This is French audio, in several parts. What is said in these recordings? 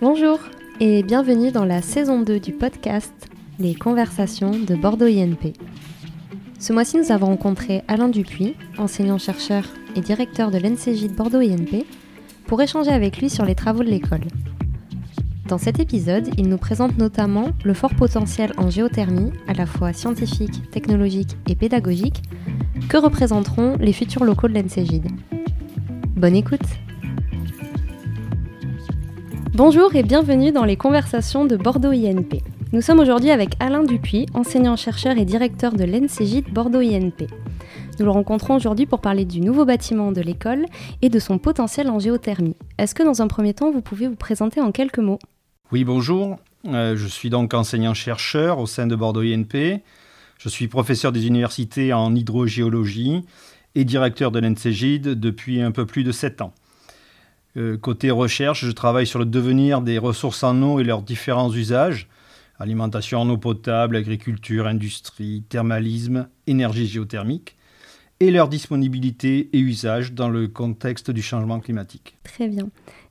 Bonjour et bienvenue dans la saison 2 du podcast Les conversations de Bordeaux INP. Ce mois-ci, nous avons rencontré Alain Dupuis, enseignant-chercheur et directeur de l'NCJ de Bordeaux INP, pour échanger avec lui sur les travaux de l'école. Dans cet épisode, il nous présente notamment le fort potentiel en géothermie, à la fois scientifique, technologique et pédagogique, que représenteront les futurs locaux de l'NCGID. Bonne écoute Bonjour et bienvenue dans les conversations de Bordeaux INP. Nous sommes aujourd'hui avec Alain Dupuis, enseignant-chercheur et directeur de de Bordeaux INP. Nous le rencontrons aujourd'hui pour parler du nouveau bâtiment de l'école et de son potentiel en géothermie. Est-ce que dans un premier temps, vous pouvez vous présenter en quelques mots? Oui, bonjour. Euh, je suis donc enseignant-chercheur au sein de Bordeaux INP. Je suis professeur des universités en hydrogéologie et directeur de l'NCGID depuis un peu plus de 7 ans. Euh, côté recherche, je travaille sur le devenir des ressources en eau et leurs différents usages alimentation en eau potable, agriculture, industrie, thermalisme, énergie géothermique et leur disponibilité et usage dans le contexte du changement climatique. Très bien.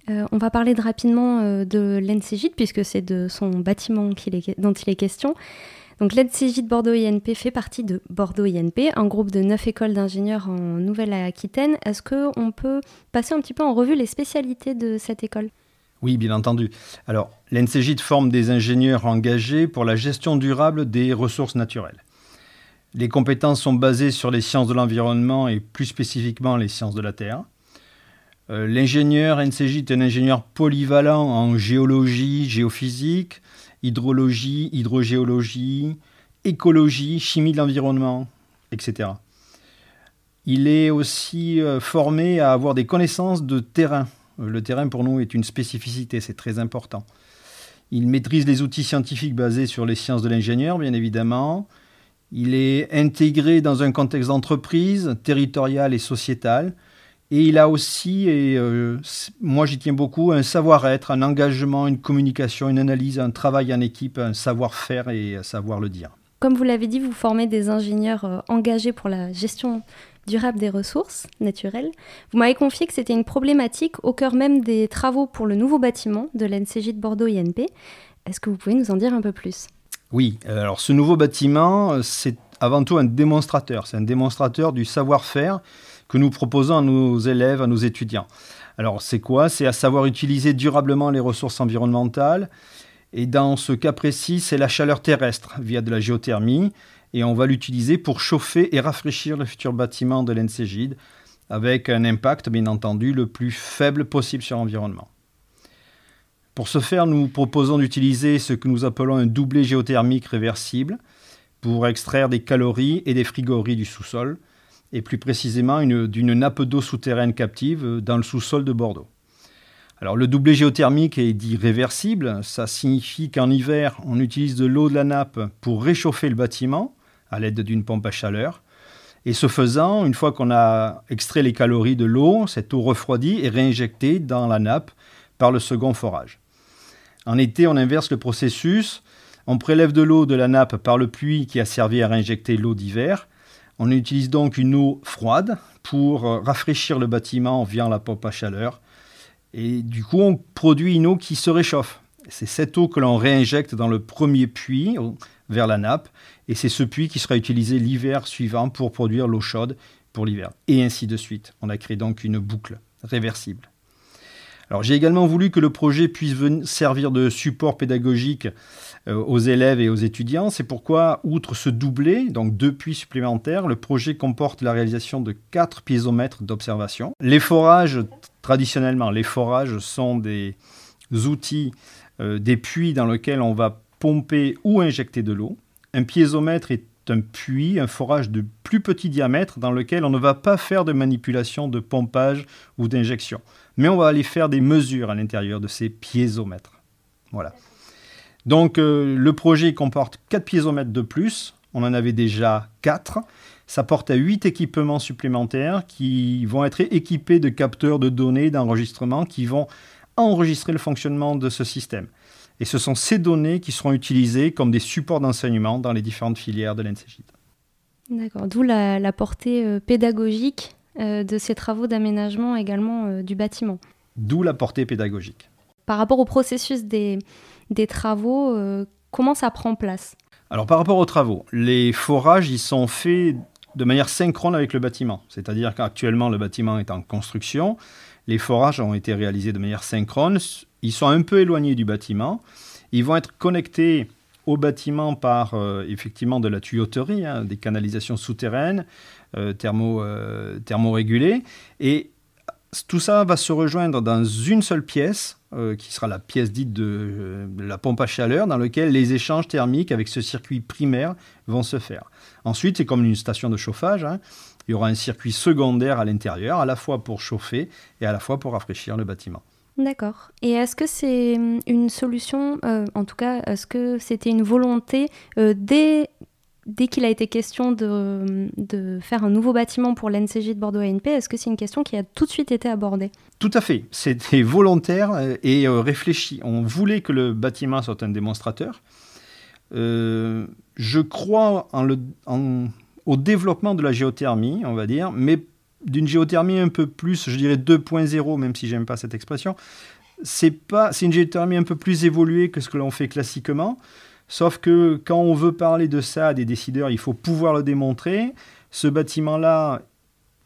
Euh, on va parler rapidement euh, de l'NCGID puisque c'est de son bâtiment dont il est question. Donc l'NCJ de Bordeaux INP fait partie de Bordeaux INP, un groupe de neuf écoles d'ingénieurs en Nouvelle-Aquitaine. Est-ce qu'on peut passer un petit peu en revue les spécialités de cette école? Oui, bien entendu. Alors, l'NCJ forme des ingénieurs engagés pour la gestion durable des ressources naturelles. Les compétences sont basées sur les sciences de l'environnement et plus spécifiquement les sciences de la Terre. Euh, l'ingénieur NCJ est un ingénieur polyvalent en géologie, géophysique, hydrologie, hydrogéologie, écologie, chimie de l'environnement, etc. Il est aussi euh, formé à avoir des connaissances de terrain. Le terrain pour nous est une spécificité, c'est très important. Il maîtrise les outils scientifiques basés sur les sciences de l'ingénieur, bien évidemment. Il est intégré dans un contexte d'entreprise, territorial et sociétal. Et il a aussi, et euh, moi j'y tiens beaucoup, un savoir-être, un engagement, une communication, une analyse, un travail en équipe, un savoir-faire et un savoir le dire. Comme vous l'avez dit, vous formez des ingénieurs euh, engagés pour la gestion durable des ressources naturelles. Vous m'avez confié que c'était une problématique au cœur même des travaux pour le nouveau bâtiment de l'NCJ de Bordeaux INP. Est-ce que vous pouvez nous en dire un peu plus? Oui, euh, alors ce nouveau bâtiment, c'est avant tout un démonstrateur. C'est un démonstrateur du savoir-faire que nous proposons à nos élèves, à nos étudiants. Alors c'est quoi? C'est à savoir utiliser durablement les ressources environnementales. Et dans ce cas précis, c'est la chaleur terrestre via de la géothermie. Et on va l'utiliser pour chauffer et rafraîchir le futur bâtiment de l'NCGID avec un impact, bien entendu, le plus faible possible sur l'environnement. Pour ce faire, nous proposons d'utiliser ce que nous appelons un doublé géothermique réversible pour extraire des calories et des frigories du sous-sol et plus précisément d'une nappe d'eau souterraine captive euh, dans le sous-sol de Bordeaux. Alors le doublé géothermique est dit réversible, ça signifie qu'en hiver, on utilise de l'eau de la nappe pour réchauffer le bâtiment à l'aide d'une pompe à chaleur. Et ce faisant, une fois qu'on a extrait les calories de l'eau, cette eau refroidie est réinjectée dans la nappe par le second forage. En été, on inverse le processus. On prélève de l'eau de la nappe par le puits qui a servi à réinjecter l'eau d'hiver on utilise donc une eau froide pour euh, rafraîchir le bâtiment via la pompe à chaleur. Et du coup, on produit une eau qui se réchauffe. C'est cette eau que l'on réinjecte dans le premier puits vers la nappe. Et c'est ce puits qui sera utilisé l'hiver suivant pour produire l'eau chaude pour l'hiver. Et ainsi de suite. On a créé donc une boucle réversible. J'ai également voulu que le projet puisse servir de support pédagogique euh, aux élèves et aux étudiants. C'est pourquoi, outre ce doublé, donc deux puits supplémentaires, le projet comporte la réalisation de quatre piézomètres d'observation. Les forages, traditionnellement, les forages sont des outils, euh, des puits dans lesquels on va pomper ou injecter de l'eau. Un piézomètre est un puits, un forage de plus petit diamètre dans lequel on ne va pas faire de manipulation de pompage ou d'injection, mais on va aller faire des mesures à l'intérieur de ces piézomètres. Voilà. Donc euh, le projet comporte 4 piézomètres de plus, on en avait déjà 4. Ça porte à 8 équipements supplémentaires qui vont être équipés de capteurs de données d'enregistrement qui vont enregistrer le fonctionnement de ce système. Et ce sont ces données qui seront utilisées comme des supports d'enseignement dans les différentes filières de l'NCJ. D'accord, d'où la, portée euh, pédagogique de ces travaux d'aménagement également du bâtiment. D'où la portée pédagogique. Par rapport au processus des, des travaux, comment ça prend place? Alors par rapport aux travaux, les forages, ils sont faits de manière synchrone avec le bâtiment. C'est-à-dire qu'actuellement, le bâtiment est en construction. Les forages ont été réalisés de manière synchrone. Ils sont un peu éloignés du bâtiment. Ils vont être connectés au bâtiment par euh, effectivement de la tuyauterie, hein, des canalisations souterraines, euh, thermo, euh, thermorégulées. Et tout ça va se rejoindre dans une seule pièce, qui sera la pièce dite de, la pompe à chaleur, dans laquelle les échanges thermiques avec ce circuit primaire vont se faire. Ensuite, c'est comme une station de chauffage. Hein. Il y aura un circuit secondaire à l'intérieur, à la fois pour chauffer et à la fois pour rafraîchir le bâtiment. D'accord. Et est-ce que c'est hum, une solution, euh, en tout cas, est-ce que c'était une volonté euh, dès, dès qu'il a été question de, hum, de, faire un nouveau bâtiment pour l'NCJ de Bordeaux ANP, est-ce que c'est une question qui a tout de suite été abordée? Tout à fait. C'était volontaire euh, et réfléchi. On voulait que le bâtiment soit un démonstrateur. je crois au développement de la géothermie, on va dire, mais d'une géothermie un peu plus, je dirais 2.0, même si j'aime pas cette expression. C'est pas, une géothermie un peu plus évoluée que ce que l'on fait classiquement. Sauf que quand on veut parler de ça à des décideurs, il faut pouvoir le démontrer. Ce bâtiment-là,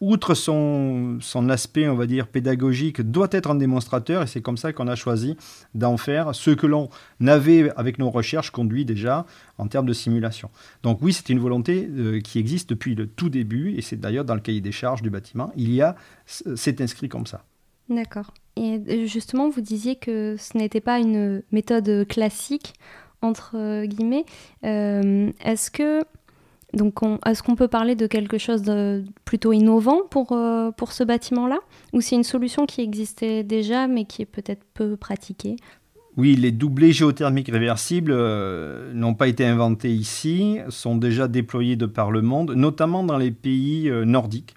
outre son, aspect, on va dire, pédagogique, doit être un démonstrateur, et c'est comme ça qu'on a choisi d'en faire ce que l'on avait, avec nos recherches, conduit déjà en termes de simulation. Donc oui, c'est une volonté euh, qui existe depuis le tout début, et c'est d'ailleurs dans le cahier des charges du bâtiment, il y a, c'est inscrit comme ça. D'accord. Et euh, justement, vous disiez que ce n'était pas une méthode classique, entre euh, guillemets. Est-ce que donc, est-ce qu'on peut parler de quelque chose de plutôt innovant pour, euh, pour ce bâtiment-là? Ou c'est une solution qui existait déjà, mais qui est peut-être peu pratiquée? Oui, les doublés géothermiques réversibles euh, n'ont pas été inventés ici, sont déjà déployés de par le monde, notamment dans les pays euh, nordiques.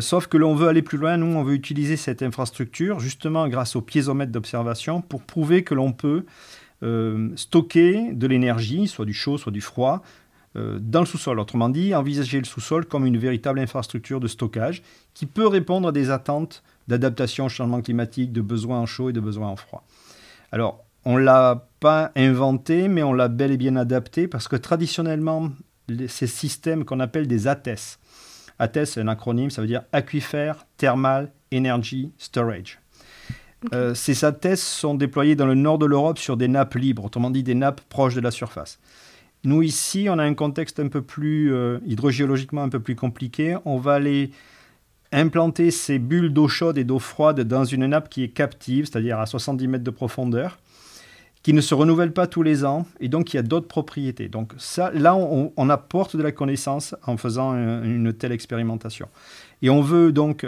sauf que l'on veut aller plus loin, nous on veut utiliser cette infrastructure justement grâce au piézomètre d'observation pour prouver que l'on peut stocker de l'énergie, soit du chaud, soit du froid, dans le sous-sol. Autrement dit, envisager le sous-sol comme une véritable infrastructure de stockage qui peut répondre à des attentes d'adaptation au changement climatique, de besoins en chaud et de besoins en froid. Alors, on ne l'a pas inventé, mais on l'a bel et bien adapté parce que traditionnellement, ces systèmes qu'on appelle des ATES, ATES c'est un acronyme, ça veut dire Aquifer Thermal Energy Storage. Euh, ces ATES sont déployés dans le nord de l'Europe sur des nappes libres, autrement dit des nappes proches de la surface. Nous, ici, on a un contexte un peu plus euh, hydrogéologiquement un peu plus compliqué. On va aller implanter ces bulles d'eau chaude et d'eau froide dans une nappe qui est captive, c'est-à-dire à 70 mètres de profondeur, qui ne se renouvelle pas tous les ans et donc qui a d'autres propriétés. Donc là, on, apporte de la connaissance en faisant une telle expérimentation. Et on veut donc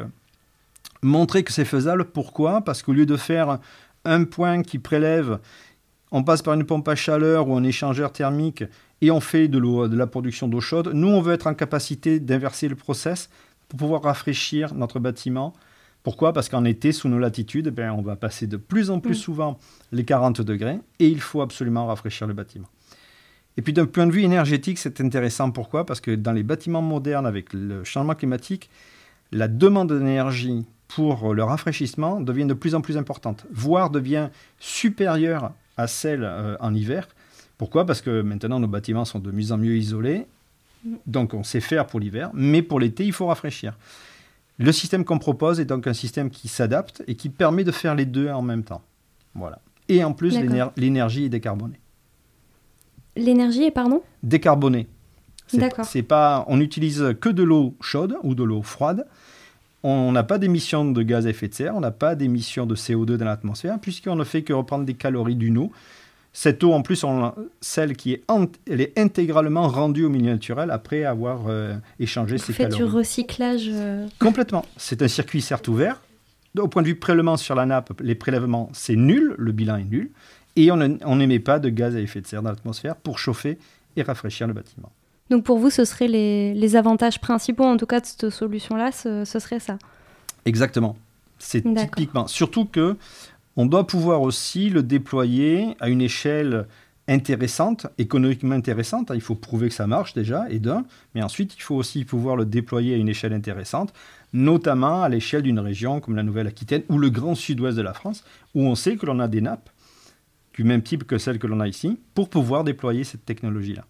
montrer que c'est faisable. Pourquoi? Parce qu'au lieu de faire un point qui prélève on passe par une pompe à chaleur ou un échangeur thermique et on fait de, l'eau, de la production d'eau chaude. Nous, on veut être en capacité d'inverser le process pour pouvoir rafraîchir notre bâtiment. Pourquoi? Parce qu'en été, sous nos latitudes, ben, on va passer de plus en plus mm. souvent les 40 degrés et il faut absolument rafraîchir le bâtiment. Et puis d'un point de vue énergétique, c'est intéressant. Pourquoi? Parce que dans les bâtiments modernes, avec le changement climatique, la demande d'énergie pour le rafraîchissement devient de plus en plus importante, voire devient supérieure à celle euh, en hiver. Pourquoi? Parce que maintenant nos bâtiments sont de mieux en mieux isolés, donc on sait faire pour l'hiver, mais pour l'été il faut rafraîchir. Le système qu'on propose est donc un système qui s'adapte et qui permet de faire les deux en même temps. Voilà. Et en plus, l'énergie est décarbonée. L'énergie est, pardon? Décarbonée. D'accord. C'est pas, on n'utilise que de l'eau chaude ou de l'eau froide on n'a pas d'émissions de gaz à effet de serre, on n'a pas d'émissions de CO2 dans l'atmosphère, puisqu'on ne fait que reprendre des calories d'une eau. Cette eau, en plus, celle qui est, elle est intégralement rendue au milieu naturel après avoir euh, échangé ces calories. Vous faites du recyclage euh, Complètement. C'est un circuit certes ouvert. Au point de vue prélèvement sur la nappe, les prélèvements, c'est nul, le bilan est nul. Et on n'émet pas de gaz à effet de serre dans l'atmosphère pour chauffer et rafraîchir le bâtiment. Donc pour vous, ce seraient les, avantages principaux, en tout cas de cette solution-là, ce, serait ça Exactement. C'est typiquement. Surtout que on doit pouvoir aussi le déployer à une échelle intéressante, économiquement intéressante. Il faut prouver que ça marche déjà, et d'un. Mais ensuite, il faut aussi pouvoir le déployer à une échelle intéressante notamment à l'échelle d'une région comme la Nouvelle-Aquitaine ou le grand sud-ouest de la France, où on sait que l'on a des nappes du même type que celles que l'on a ici, pour pouvoir déployer cette technologie-là.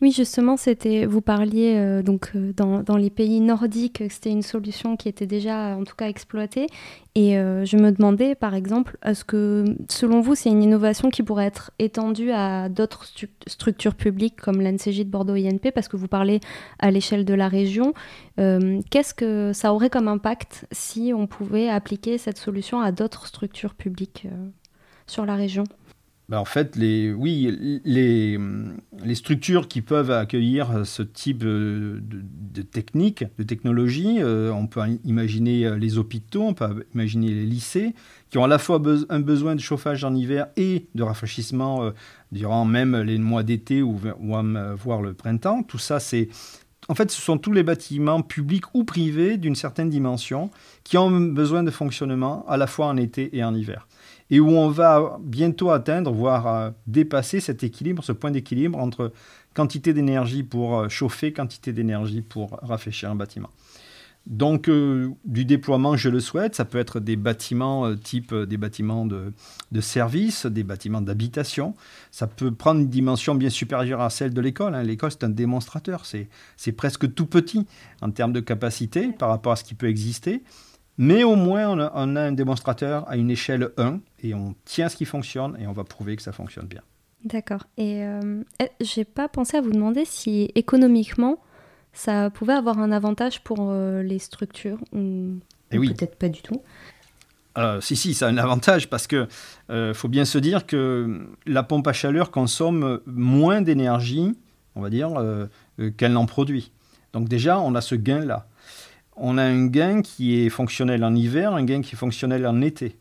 Oui, justement, c'était vous parliez euh, donc euh, dans, les pays nordiques, c'était une solution qui était déjà en tout cas exploitée. Et euh, je me demandais, par exemple, est-ce que selon vous, c'est une innovation qui pourrait être étendue à d'autres structures publiques comme l'NCJ de Bordeaux INP, parce que vous parlez à l'échelle de la région. Qu'est-ce que ça aurait comme impact si on pouvait appliquer cette solution à d'autres structures publiques sur la région? Ben, en fait, les, oui, les, structures qui peuvent accueillir ce type de, de techniques, de technologies, euh, on peut imaginer euh, les hôpitaux, on peut imaginer les lycées, qui ont à la fois un besoin de chauffage en hiver et de rafraîchissement euh, durant même les mois d'été ou, ou voire le printemps. Tout ça, c'est en fait, ce sont tous les bâtiments publics ou privés d'une certaine dimension qui ont besoin de fonctionnement à la fois en été et en hiver et où on va bientôt atteindre, voire euh, dépasser cet équilibre, ce point d'équilibre entre quantité d'énergie pour euh, chauffer, quantité d'énergie pour rafraîchir un bâtiment. Donc euh, du déploiement, je le souhaite, ça peut être des bâtiments type des bâtiments de, service, des bâtiments d'habitation, ça peut prendre une dimension bien supérieure à celle de l'école. Hein. L'école, c'est un démonstrateur, c'est presque tout petit en termes de capacité par rapport à ce qui peut exister. Mais au moins, on a, un démonstrateur à une échelle 1 et on tient ce qui fonctionne et on va prouver que ça fonctionne bien. D'accord. Et euh, eh, j'ai pas pensé à vous demander si économiquement, ça pouvait avoir un avantage pour euh, les structures ou, eh oui. peut-être pas du tout. Euh, si, si, ça a un avantage parce que euh, faut bien se dire que la pompe à chaleur consomme moins d'énergie, on va dire, qu'elle n'en produit. Donc déjà, on a ce gain-là on a un gain qui est fonctionnel en hiver, un gain qui est fonctionnel en été.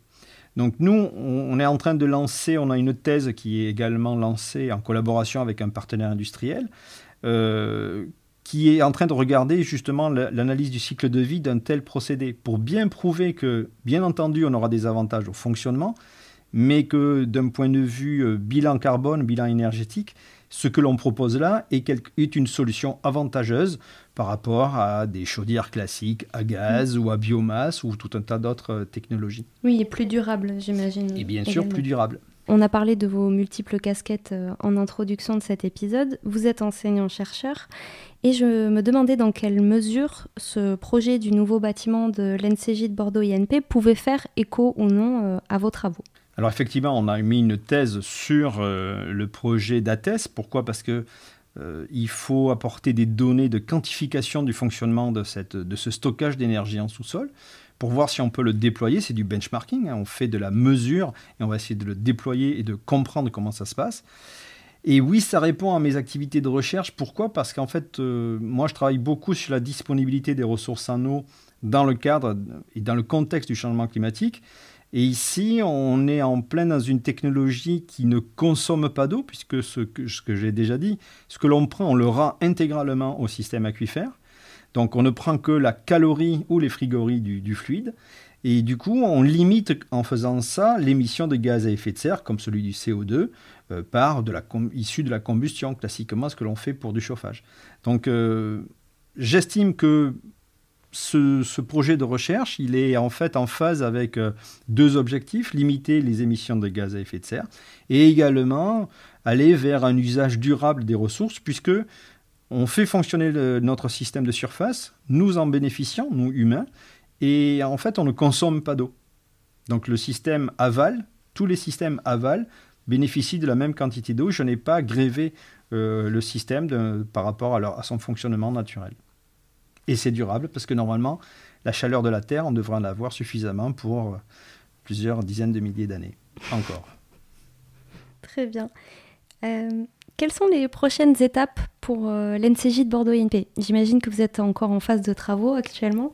Donc nous, on est en train de lancer, on a une thèse qui est également lancée en collaboration avec un partenaire industriel, euh, qui est en train de regarder justement l'analyse du cycle de vie d'un tel procédé, pour bien prouver que, bien entendu, on aura des avantages au fonctionnement, mais que d'un point de vue euh, bilan carbone, bilan énergétique, ce que l'on propose là est, une solution avantageuse par rapport à des chaudières classiques à gaz ou à biomasse ou tout un tas d'autres euh, technologies. Oui, et plus durable, j'imagine. Et bien sûr, plus durable. On a parlé de vos multiples casquettes euh, en introduction de cet épisode. Vous êtes enseignant-chercheur et je me demandais dans quelle mesure ce projet du nouveau bâtiment de l'NCJ de Bordeaux INP pouvait faire écho ou non euh, à vos travaux. Alors effectivement, on a mis une thèse sur euh, le projet d'ATES. Pourquoi? Parce que euh, faut apporter des données de quantification du fonctionnement de, cette, de ce stockage d'énergie en sous-sol pour voir si on peut le déployer. C'est du benchmarking, hein. on fait de la mesure et on va essayer de le déployer et de comprendre comment ça se passe. Et oui, ça répond à mes activités de recherche. Pourquoi? Parce qu'en fait, euh, moi, je travaille beaucoup sur la disponibilité des ressources en eau dans le cadre et dans le contexte du changement climatique. Et ici, on est en plein dans une technologie qui ne consomme pas d'eau, puisque ce que, j'ai déjà dit, ce que l'on prend, on le rend intégralement au système aquifère. Donc on ne prend que la calorie ou les frigories du, fluide. Et du coup, on limite en faisant ça l'émission de gaz à effet de serre, comme celui du CO2, euh, par de la issue de la combustion, classiquement ce que l'on fait pour du chauffage. Donc euh, j'estime que ce, projet de recherche, il est en fait en phase avec euh, deux objectifs, limiter les émissions de gaz à effet de serre et également aller vers un usage durable des ressources puisque on fait fonctionner notre système de surface, nous en bénéficions, nous humains, et en fait on ne consomme pas d'eau. Donc le système aval, tous les systèmes aval bénéficient de la même quantité d'eau, je n'ai pas grévé euh, le système par rapport à son fonctionnement naturel. Et c'est durable parce que normalement, la chaleur de la Terre, on devrait en avoir suffisamment pour euh, plusieurs dizaines de milliers d'années encore. Très bien. Euh, quelles sont les prochaines étapes pour euh, l'NCJ de Bordeaux INP J'imagine que vous êtes encore en phase de travaux actuellement.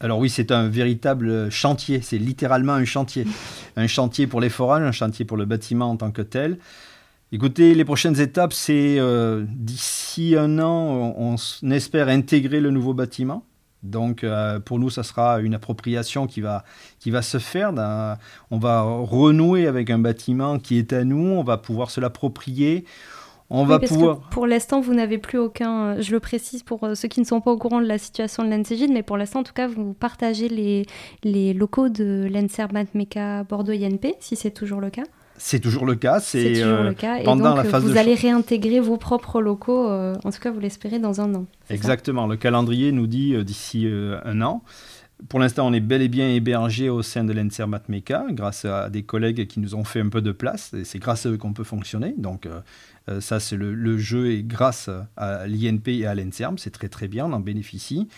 Alors oui, c'est un véritable chantier, c'est littéralement un chantier. un chantier pour les forages, un chantier pour le bâtiment en tant que tel. Écoutez, les prochaines étapes, c'est euh, d'ici un an, on, espère intégrer le nouveau bâtiment. Donc euh, pour nous, ça sera une appropriation qui va, qui va se faire. On va renouer avec un bâtiment qui est à nous, on va pouvoir se l'approprier. on va pouvoir. pour l'instant, vous n'avez plus aucun. Je le précise pour ceux qui ne sont pas au courant de la situation de l'NCJ, mais pour l'instant, en tout cas, vous partagez les, les locaux de Matmeka Bordeaux INP, si c'est toujours le cas. C'est toujours le cas. C'est toujours euh, le cas. Et donc, vous allez réintégrer vos propres locaux, euh, en tout cas, vous l'espérez, dans un an. Exactement. Le calendrier nous dit euh, d'ici un an. Pour l'instant, on est bel et bien hébergé au sein de l'ENSER Matmeka, grâce à des collègues qui nous ont fait un peu de place. Et c'est grâce à eux qu'on peut fonctionner. Donc, ça, c'est le, le, jeu et grâce à l'INP et à l'ENSERM. C'est très, très bien. On en bénéficie.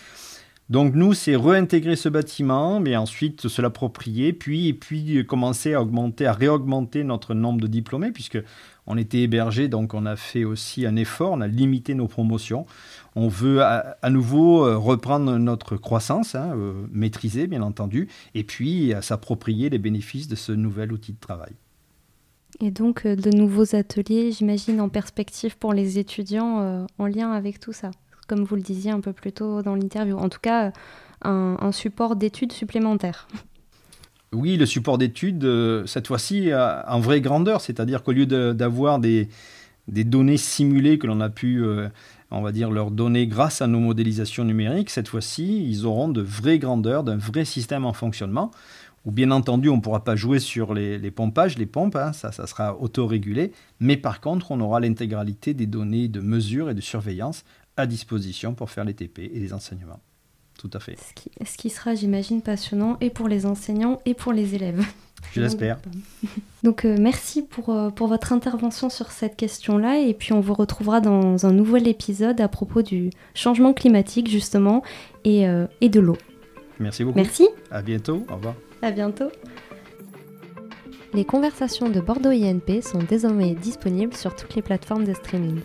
Donc nous, c'est réintégrer ce bâtiment, mais ensuite se l'approprier, puis, puis commencer à augmenter, à réaugmenter notre nombre de diplômés, puisque on était hébergé, donc on a fait aussi un effort, on a limité nos promotions. On veut à, nouveau euh, reprendre notre croissance, hein, euh, maîtriser bien entendu, et puis s'approprier les bénéfices de ce nouvel outil de travail. Et donc euh, de nouveaux ateliers, j'imagine, en perspective pour les étudiants en lien avec tout ça comme vous le disiez un peu plus tôt dans l'interview. En tout cas, un, support d'études supplémentaire. Oui, le support d'études, euh, cette fois-ci, en vraie grandeur, c'est-à-dire qu'au lieu d'avoir des, données simulées que l'on a pu, euh, on va dire, leur donner grâce à nos modélisations numériques, cette fois-ci, ils auront de vraies grandeurs, d'un vrai système en fonctionnement, où bien entendu, on ne pourra pas jouer sur les, pompages, les pompes, hein, ça, ça sera autorégulé, mais par contre, on aura l'intégralité des données de mesure et de surveillance à disposition pour faire les TP et les enseignements. Tout à fait. Ce qui, sera, j'imagine, passionnant et pour les enseignants et pour les élèves. Je l'espère. Donc euh, merci pour, euh, pour votre intervention sur cette question-là et puis on vous retrouvera dans un nouvel épisode à propos du changement climatique justement et, euh, et de l'eau. Merci beaucoup. Merci. À bientôt. Au revoir. À bientôt. Les conversations de Bordeaux INP sont désormais disponibles sur toutes les plateformes de streaming.